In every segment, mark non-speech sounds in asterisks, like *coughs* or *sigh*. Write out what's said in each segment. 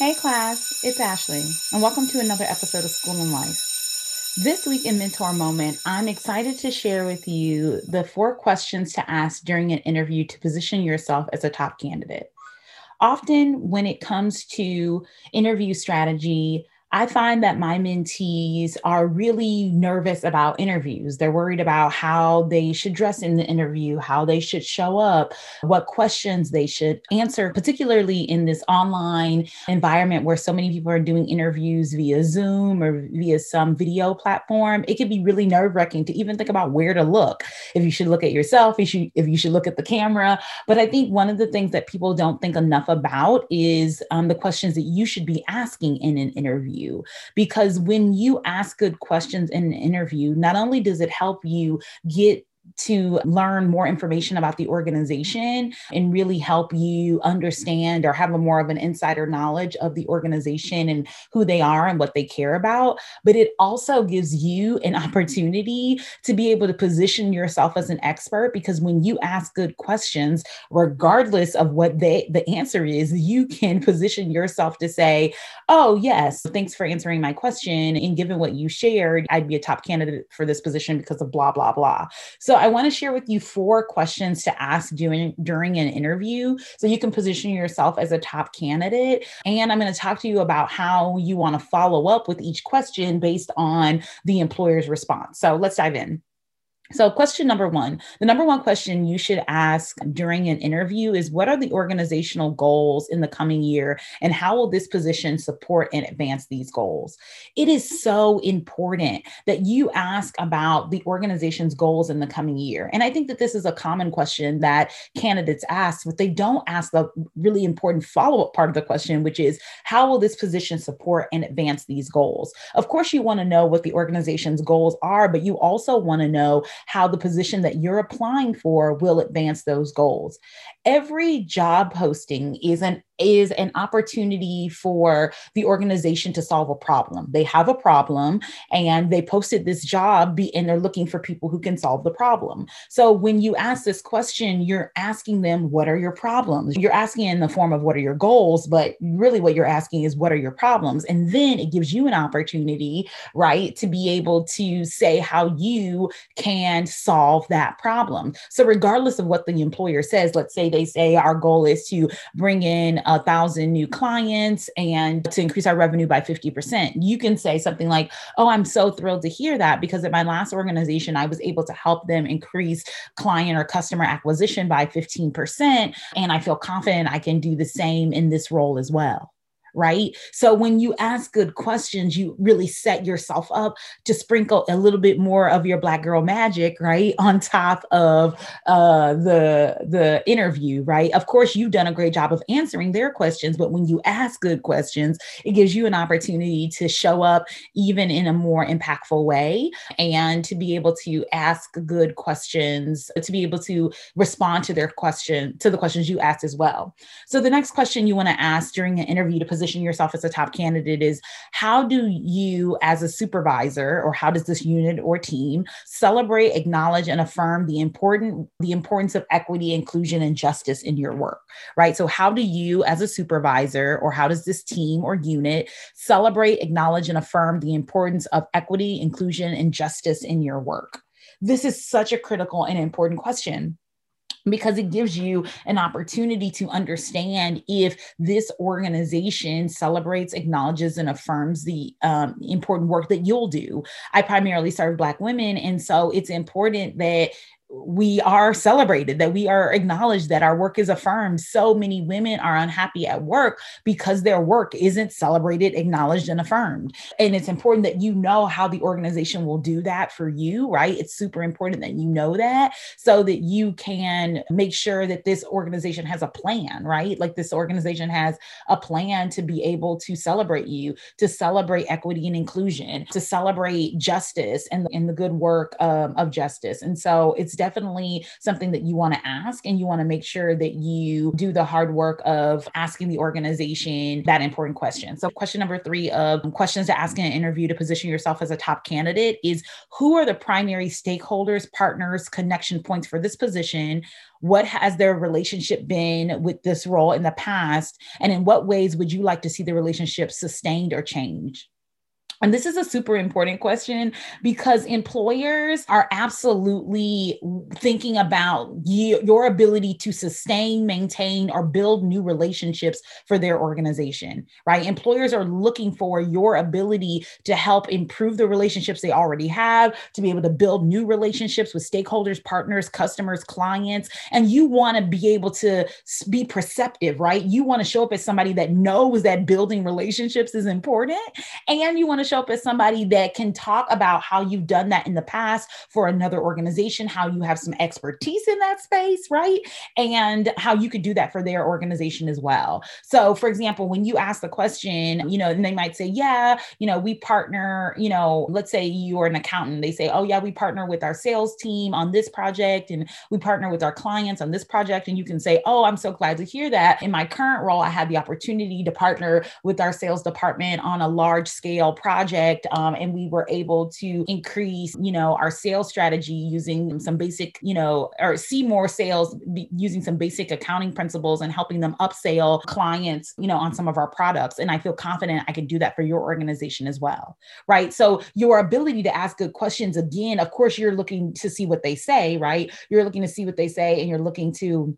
Hey class, it's Ashley, and welcome to another episode of School and Life. This week in Mentor Moment, I'm excited to share with you the four questions to ask during an interview to position yourself as a top candidate. Often, when it comes to interview strategy, I find that my mentees are really nervous about interviews. They're worried about how they should dress in the interview, how they should show up, what questions they should answer, particularly in this online environment where so many people are doing interviews via Zoom or via some video platform. It can be really nerve wracking to even think about where to look. If you should look at yourself, if you, if you should look at the camera. But I think one of the things that people don't think enough about is um, the questions that you should be asking in an interview interview. Because when you ask good questions in an interview, not only does it help you get to learn more information about the organization and really help you understand or have a more of an insider knowledge of the organization and who they are and what they care about. But it also gives you an opportunity to be able to position yourself as an expert because when you ask good questions regardless of what they the answer is you can position yourself to say oh yes thanks for answering my question and given what you shared i'd be a top candidate for this position because of blah blah blah. So I want to share with you four questions to ask during during an interview so you can position yourself as a top candidate. And I'm going to talk to you about how you want to follow up with each question based on the employer's response. So let's dive in. So, question number one the number one question you should ask during an interview is What are the organizational goals in the coming year, and how will this position support and advance these goals? It is so important that you ask about the organization's goals in the coming year. And I think that this is a common question that candidates ask, but they don't ask the really important follow up part of the question, which is How will this position support and advance these goals? Of course, you want to know what the organization's goals are, but you also want to know how the position that you're applying for will advance those goals. Every job posting is an is an opportunity for the organization to solve a problem. They have a problem and they posted this job be, and they're looking for people who can solve the problem. So when you ask this question, you're asking them, what are your problems? You're asking in the form of what are your goals, but really what you're asking is what are your problems? And then it gives you an opportunity, right, to be able to say how you can solve that problem. So regardless of what the employer says, let's say they say our goal is to bring in a thousand new clients and to increase our revenue by 50%. You can say something like, Oh, I'm so thrilled to hear that because at my last organization, I was able to help them increase client or customer acquisition by 15%. And I feel confident I can do the same in this role as well right? So when you ask good questions, you really set yourself up to sprinkle a little bit more of your black girl magic, right, on top of uh, the the interview, right? Of course, you've done a great job of answering their questions, but when you ask good questions, it gives you an opportunity to show up even in a more impactful way and to be able to ask good questions, to be able to respond to their question to the questions you asked as well. So the next question you want to ask during an interview to position yourself as a top candidate is how do you, as a supervisor, or how does this unit or team celebrate, acknowledge, and affirm the important the importance of equity, inclusion, and justice in your work, right? So, how do you, as a supervisor, or how does this team or unit celebrate, acknowledge, and affirm the importance of equity, inclusion, and justice in your work? This is such a critical and important question because it gives you an opportunity to understand if this organization celebrates, acknowledges, and affirms the um, important work that you'll do. I primarily serve Black women, and so it's important that we are celebrated, that we are acknowledged, that our work is affirmed. So many women are unhappy at work because their work isn't celebrated, acknowledged, and affirmed. And it's important that you know how the organization will do that for you, right? It's super important that you know that so that you can make sure that this organization has a plan, right? Like this organization has a plan to be able to celebrate you, to celebrate equity and inclusion, to celebrate justice and, and the good work um, of justice. And so it's definitely something that you want to ask and you want to make sure that you do the hard work of asking the organization that important question. So, question number three of questions to ask in an interview to position yourself as a top candidate is who are the primary stakeholders, partners, connection points for this position? What has their relationship been with this role in the past? And in what ways would you like to see the relationship sustained or change? And this is a super important question because employers are absolutely thinking about you, your ability to sustain, maintain, or build new relationships for their organization, right? Employers are looking for your ability to help improve the relationships they already have, to be able to build new relationships with stakeholders, partners, customers, clients. And you want to be able to be perceptive, right? You want to show up as somebody that knows that building relationships is important. And you want to show up as somebody that can talk about how you've done that in the past for another organization, how you have some expertise in that space, right? And how you could do that for their organization as well. So, for example, when you ask the question, you know, and they might say, yeah, you know, we partner, you know, let's say you're an accountant, they say, oh, yeah, we partner with our sales team on this project and we partner with our clients on this project. And you can say, oh, I'm so glad to hear that. In my current role, I had the opportunity to partner with our sales department on a large scale project project um, and we were able to increase you know our sales strategy using some basic you know or see more sales using some basic accounting principles and helping them upsell clients you know on some of our products. And i feel confident i can do that for your organization as well right? So your ability to ask good questions again of course you're looking to see what they say right? You're looking to see what they say and you're looking to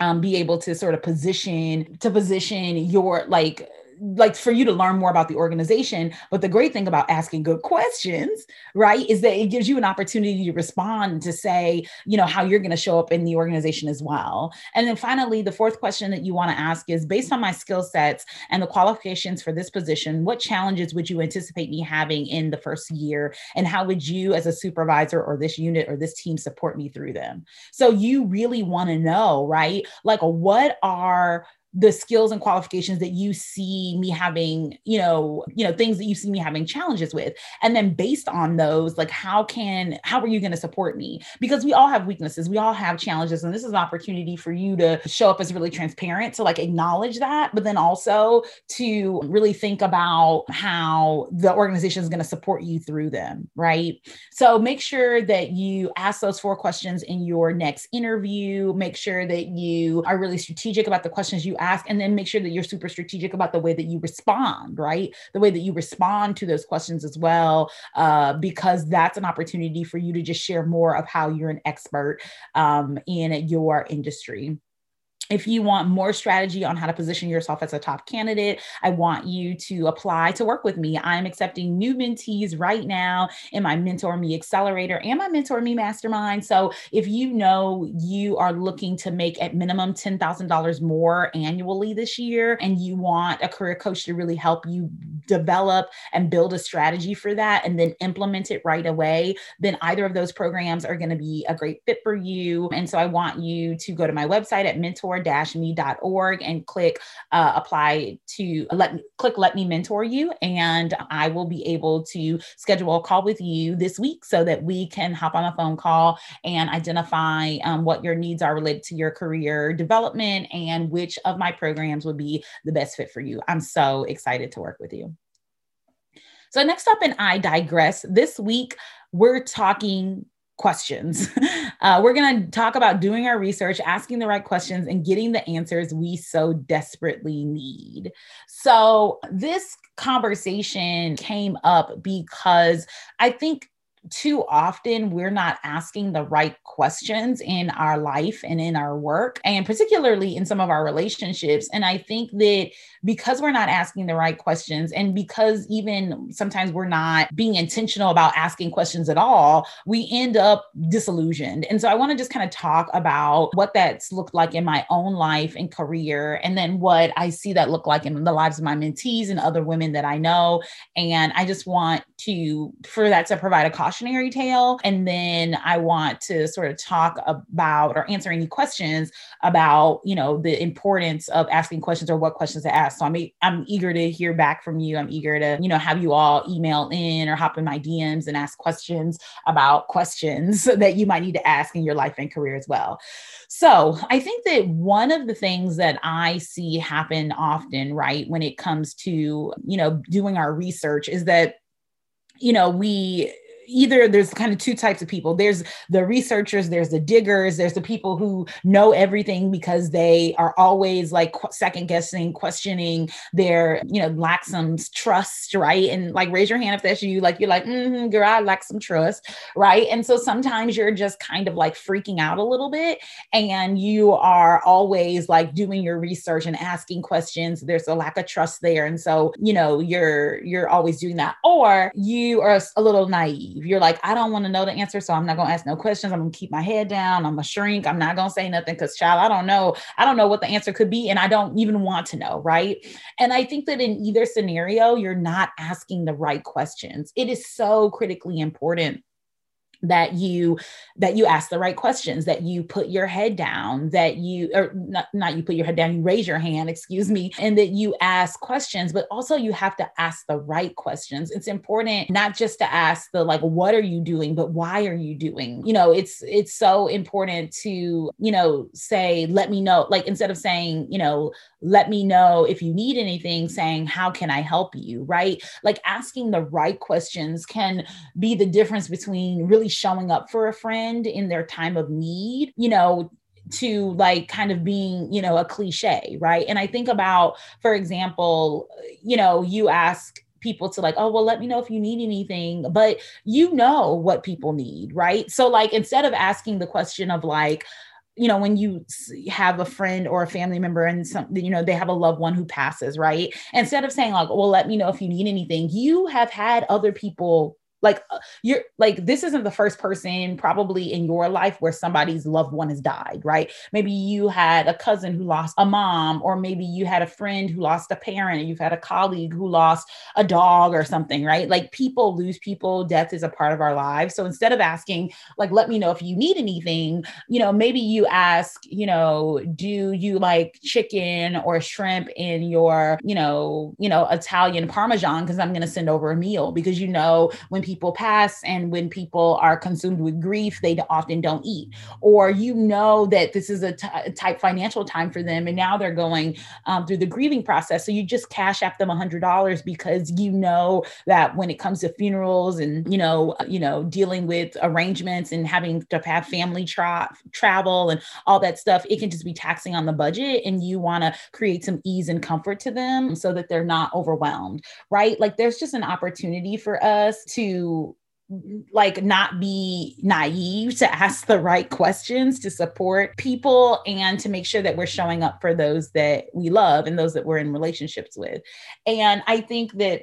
um, be able to sort of position to position your like like for you to learn more about the organization. But the great thing about asking good questions, right, is that it gives you an opportunity to respond to say, you know, how you're going to show up in the organization as well. And then finally, the fourth question that you want to ask is based on my skill sets and the qualifications for this position, what challenges would you anticipate me having in the first year? And how would you, as a supervisor or this unit or this team, support me through them? So you really want to know, right? Like, what are the skills and qualifications that you see me having you know you know things that you see me having challenges with. And then based on those like how can how are you going to support me? Because we all have weaknesses. We all have challenges and this is an opportunity for you to show up as really transparent to like acknowledge that but then also to really think about how the organization is going to support you through them right? So make sure that you ask those four questions in your next interview. Make sure that you are really strategic about the questions you ask and then make sure that you're super strategic about the way that you respond right? The way that you respond to those questions as well uh, because that's an opportunity for you to just share more of how you're an expert um, in your industry if you want more strategy on how to position yourself as a top candidate, I want you to apply to work with me. I'm accepting new mentees right now in my Mentor Me Accelerator and my Mentor Me Mastermind. So if you know you are looking to make at minimum $10,000 more annually this year and you want a career coach to really help you develop and build a strategy for that and then implement it right away, then either of those programs are going to be a great fit for you. And so I want you to go to my website at mentor mentor-me.org and click uh, apply to let me click let me mentor you and I will be able to schedule a call with you this week so that we can hop on a phone call and identify um, what your needs are related to your career development and which of my programs would be the best fit for you. I'm so excited to work with you. So, next up and I Digress, this week we're talking questions. *laughs* Uh, we're going to talk about doing our research, asking the right questions, and getting the answers we so desperately need. So, this conversation came up because I think too often we're not asking the right questions in our life and in our work, and particularly in some of our relationships. And I think that because we're not asking the right questions, and because even sometimes we're not being intentional about asking questions at all, we end up disillusioned. And so I want to just kind of talk about what that's looked like in my own life and career, and then what I see that look like in the lives of my mentees and other women that I know. And I just want to, for that to provide a cautionary tale. And then I want to sort of talk about or answer any questions about, you know, the importance of asking questions or what questions to ask. So I'm, I'm eager to hear back from you. I'm eager to, you know, have you all email in or hop in my DMs and ask questions about questions *laughs* that you might need to ask in your life and career as well. So I think that one of the things that I see happen often, right, when it comes to, you know, doing our research is that, you know, we either there's kind of two types of people. There's the researchers there's the diggers there's the people who know everything because they are always like second guessing questioning their you know lack some trust right? And like raise your hand if that's you like you're like mm-hmm, girl i lack some trust right? And so sometimes you're just kind of like freaking out a little bit and you are always like doing your research and asking questions. There's a lack of trust there. And so you know you're you're always doing that. Or you are a little naive leave. You're like, I don't want to know the answer, so I'm not gonna ask no questions. I'm gonna keep my head down. I'm gonna shrink. I'm not gonna say nothing because, child, I don't know. I don't know what the answer could be, and I don't even want to know, right? And I think that in either scenario, you're not asking the right questions. It is so critically important that you that you ask the right questions that you put your head down that you or not, not you put your head down you raise your hand *laughs* excuse me and that you ask questions but also you have to ask the right questions. It's important not just to ask the like what are you doing but why are you doing? You know it's it's so important to you know say let me know like instead of saying you know let me know if you need anything saying how can i help you? right? Like asking the right questions can be the difference between really showing up for a friend in their time of need, you know, to like kind of being, you know, a cliche, right? And I think about, for example, you know, you ask people to like, oh, well, let me know if you need anything, but you know what people need, right? So, like, instead of asking the question of like, you know when you have a friend or a family member and some you know they have a loved one who passes right instead of saying like well let me know if you need anything you have had other people like uh, you're like this isn't the first person probably in your life where somebody's loved one has died right? Maybe you had a cousin who lost a mom or maybe you had a friend who lost a parent you've had a colleague who lost a dog or something right? Like people lose people death is a part of our lives. So instead of asking like let me know if you need anything you know maybe you ask you know do you like chicken or shrimp in your you know you know italian parmesan? Because i'm going to send over a meal because you know when people pass and when people are consumed with grief, they often don't eat. Or you know that this is a t- type financial time for them, and now they're going um, through the grieving process. So you just cash app them a hundred dollars because you know that when it comes to funerals and you know you know dealing with arrangements and having to have family tra- travel and all that stuff, it can just be taxing on the budget, and you want to create some ease and comfort to them so that they're not overwhelmed, right? Like there's just an opportunity for us to like not be naive to ask the right questions to support people and to make sure that we're showing up for those that we love and those that we're in relationships with. And i think that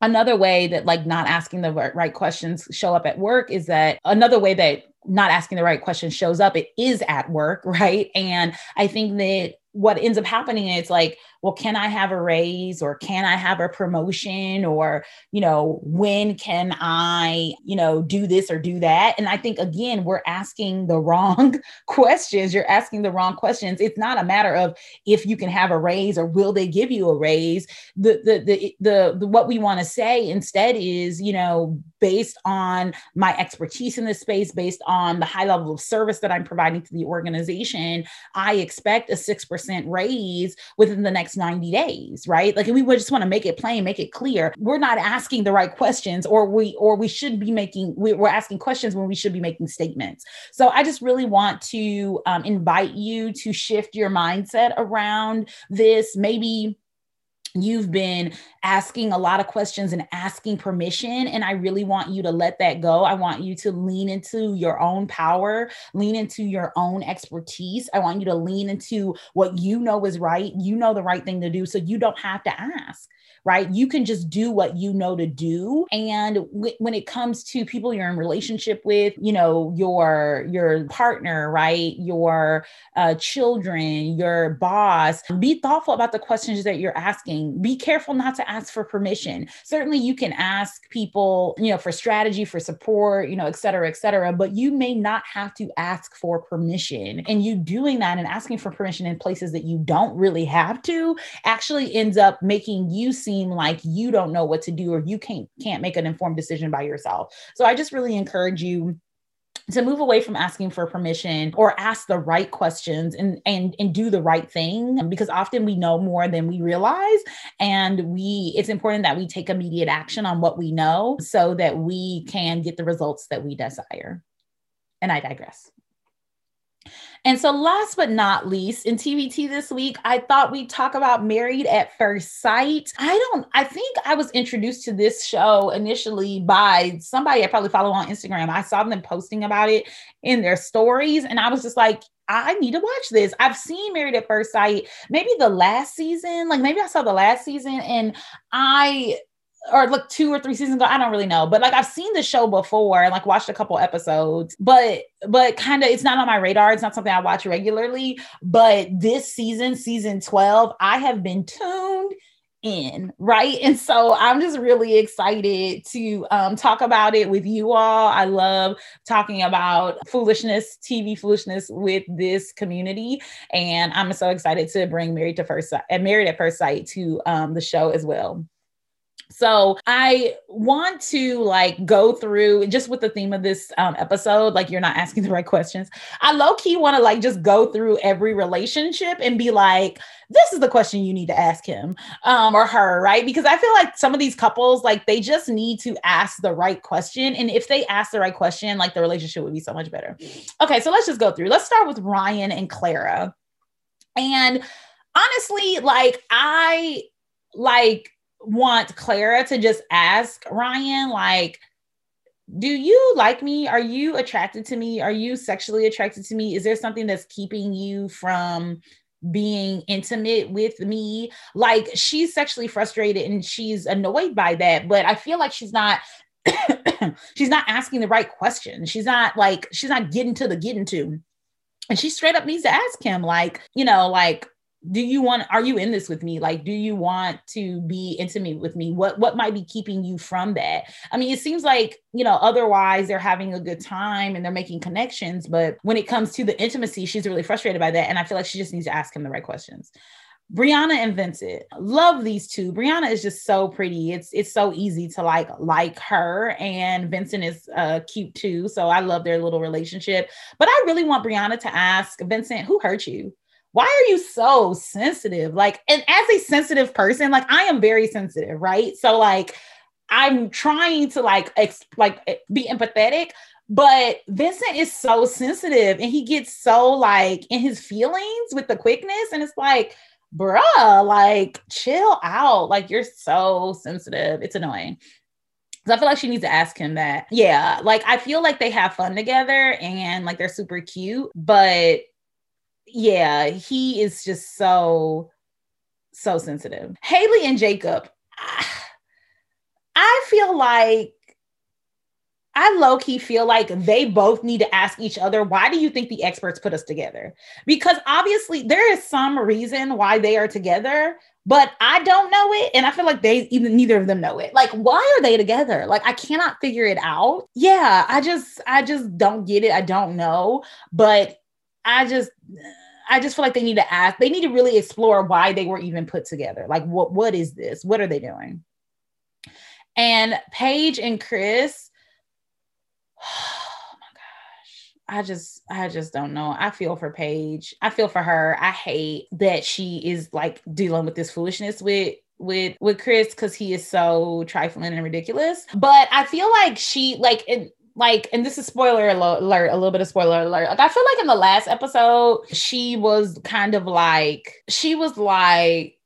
another way that like not asking the right questions show up at work is that another way that not asking the right question shows up it is at work *laughs* right? And i think that what ends up happening is like well can i have a raise or can i have a promotion or you know when can i you know do this or do that? And i think again we're asking the *laughs* wrong questions. You're asking the wrong questions. It's not a matter of if you can have a raise or will they give you a raise. The the the, the, the what we want to say instead is you know based on my expertise in this space based on the high level of service that i'm providing to the organization i expect a 6% raise within the next next 90 days, right? Like we would just want to make it plain, make it clear. We're not asking the right questions or we or we should be making we're asking questions when we should be making statements. So I just really want to um, invite you to shift your mindset around this maybe you've been asking a lot of questions and asking permission and i really want you to let that go i want you to lean into your own power lean into your own expertise i want you to lean into what you know is right you know the right thing to do so you don't have to ask right? You can just do what you know to do. And w- when it comes to people you're in relationship with, you know, your your partner, right? Your uh, children, your boss, be thoughtful about the questions that you're asking something, be careful not to ask for permission. Certainly you can ask people, you know, for strategy, for support, you know, et cetera, et cetera, but you may not have to ask for permission. And you doing that and asking for permission in places that you don't really have to actually ends up making you seem like you don't know what to do or you can't can't make an informed decision by yourself. So I just really encourage you to move away from asking for permission or ask the right questions and and and do the right thing because often we know more than we realize. And we it's important that we take immediate action on what we know so that we can get the results that we desire. And i digress and so, last but not least, in TBT this week, I thought we'd talk about Married at First Sight. I don't, I think I was introduced to this show initially by somebody I probably follow on Instagram. I saw them posting about it in their stories, and I was just like, I need to watch this. I've seen Married at First Sight, maybe the last season, like maybe I saw the last season, and I or like two or three seasons ago. I don't really know, but like I've seen the show before and like watched a couple episodes, but but kind of it's not on my radar. It's not something I watch regularly. But this season, season 12, I have been tuned in, right? And so I'm just really excited to um, talk about it with you all. I love talking about foolishness, TV foolishness with this community, and I'm so excited to bring Married to First Sight, Married at First Sight to um, the show as well. So I want to like go through just with the theme of this um, episode, like you're not asking the right questions. I low key want to like just go through every relationship and be like, this is the question you need to ask him um, or her, right? Because I feel like some of these couples, like they just need to ask the right question. And if they ask the right question, like the relationship would be so much better. Okay, so let's just go through. Let's start with Ryan and Clara. And honestly, like I like want Clara to just ask Ryan, like, do you like me? Are you attracted to me? Are you sexually attracted to me? Is there something that's keeping you from being intimate with me? Like, she's sexually frustrated and she's annoyed by that, but I feel like she's not. *coughs* she's not asking the right question. She's not like she's not getting to the getting to. And she straight up needs to ask him, like, you know, like, do you want are you in this with me like do you want to be intimate with me what what might be keeping you from that i mean it seems like you know otherwise they're having a good time and they're making connections but when it comes to the intimacy she's really frustrated by that and i feel like she just needs to ask him the right questions Brianna and Vincent, love these two. Brianna is just so pretty. It's it's so easy to like like her, and Vincent is uh, cute too. So I love their little relationship. But I really want Brianna to ask Vincent, who hurt you? Why are you so sensitive? Like, and as a sensitive person, like I am very sensitive, right? So like I'm trying to like ex- like eh, be empathetic, but Vincent is so sensitive and he gets so like in his feelings with the quickness, and it's like, bruh, like chill out. Like you're so sensitive. It's annoying. So I feel like she needs to ask him that. Yeah, like I feel like they have fun together and like they're super cute, but yeah, he is just so, so sensitive. Haley and Jacob, *sighs* I feel like I low key feel like they both need to ask each other, why do you think the experts put us together? Because obviously there is some reason why they are together, but I don't know it. And I feel like they even neither of them know it. Like, why are they together? Like, I cannot figure it out. Yeah, I just, I just don't get it. I don't know. But I just, I just feel like they need to ask, they need to really explore why they were even put together. Like, what what is this? What are they doing? And Paige and Chris, *sighs* oh my gosh, I just I just don't know. I feel for Paige. I feel for her. I hate that she is like dealing with this foolishness with with with Chris because he is so trifling and ridiculous. But I feel like she like and like, and this is spoiler alert, a little bit of spoiler alert. Like, I feel like in the last episode, she was kind of like, she was like,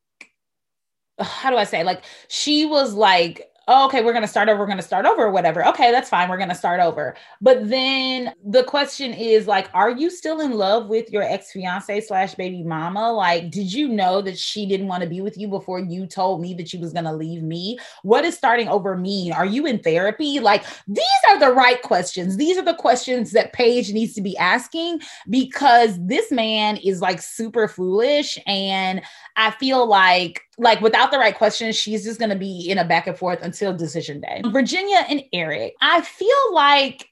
how do I say? Like, she was like oh, okay, we're going to start over, we're going to start over or whatever. Okay, that's fine. We're going to start over. But then the question is like, are you still in love with your ex fiance slash baby mama? Like, did you know that she didn't want to be with you before you told me that she was going to leave me? What does starting over mean? Are you in therapy? Like, these are the right questions. These are the questions that Paige needs to be asking because this man is like super foolish. And I feel like like without the right questions, she's just going to be in a back and forth until decision day. Mm-hmm. Virginia and Erik, I feel like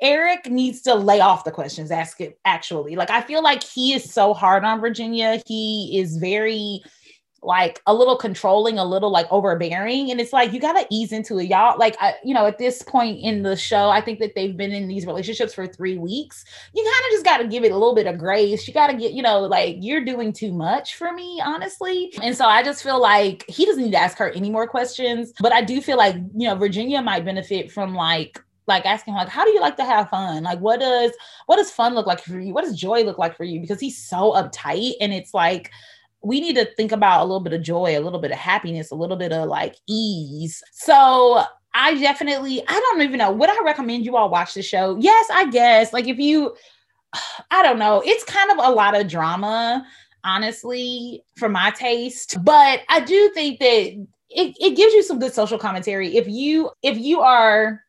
Erik needs to lay off the questions, ask it actually. Like, I feel like he is so hard on Virginia. He is very like a little controlling, a little like overbearing. And it's like, you got to ease into it. Y'all, like, I, you know, at this point in the show, I think that they've been in these relationships for three weeks. You kind of just got to give it a little bit of grace. You got to get, you know, like, you're doing too much for me, honestly. And so I just feel like he doesn't need to ask her any more questions. But I do feel like, you know, Virginia might benefit from like, like asking like how do you like to have fun like what does what does fun look like for you what does joy look like for you because he's so uptight and it's like we need to think about a little bit of joy, a little bit of happiness, a little bit of like ease. So I definitely, I don't even know. Would I recommend you all watch the show? Yes, I guess. Like if you, *sighs* I don't know, it's kind of a lot of drama, honestly, for my taste. But I do think that it, it gives you some good social commentary. If you, if you are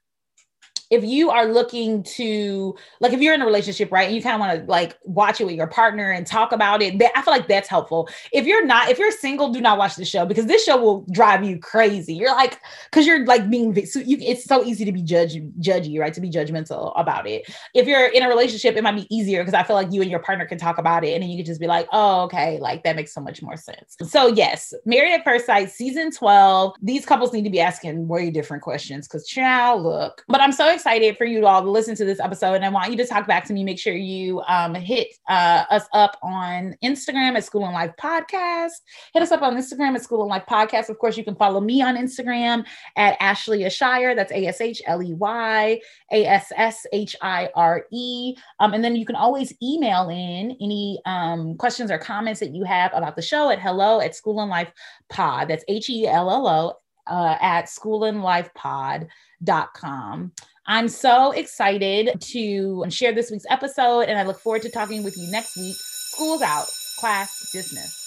if you are looking to like if you're in a relationship right and you kind of want to like watch it with your partner and talk about it that, i feel like that's helpful. If you're not if you're single do not watch the show because this show will drive you crazy. You're like because you're like being so you, it's so easy to be judge judgy right to be judgmental about it. If you're in a relationship it might be easier because i feel like you and your partner can talk about it and then you can just be like oh okay like that makes so much more sense. So yes married at first sight season 12 these couples need to be asking way different questions because child look. But i'm so excited excited for you all to listen to this episode, and I want you to talk back to me. Make sure you um, hit uh, us up on Instagram at School and Life Podcast. Hit us up on Instagram at School and Life Podcast. Of course, you can follow me on Instagram at Ashley Ashire. That's A S H L E Y A S S H I R E. Um, and then you can always email in any um, questions or comments that you have about the show at hello at School and Life Pod. That's H E L L O uh, at schoolandlifepod.com. I'm so excited to share this week's episode, and I look forward to talking with you next week. School's out, class dismissed.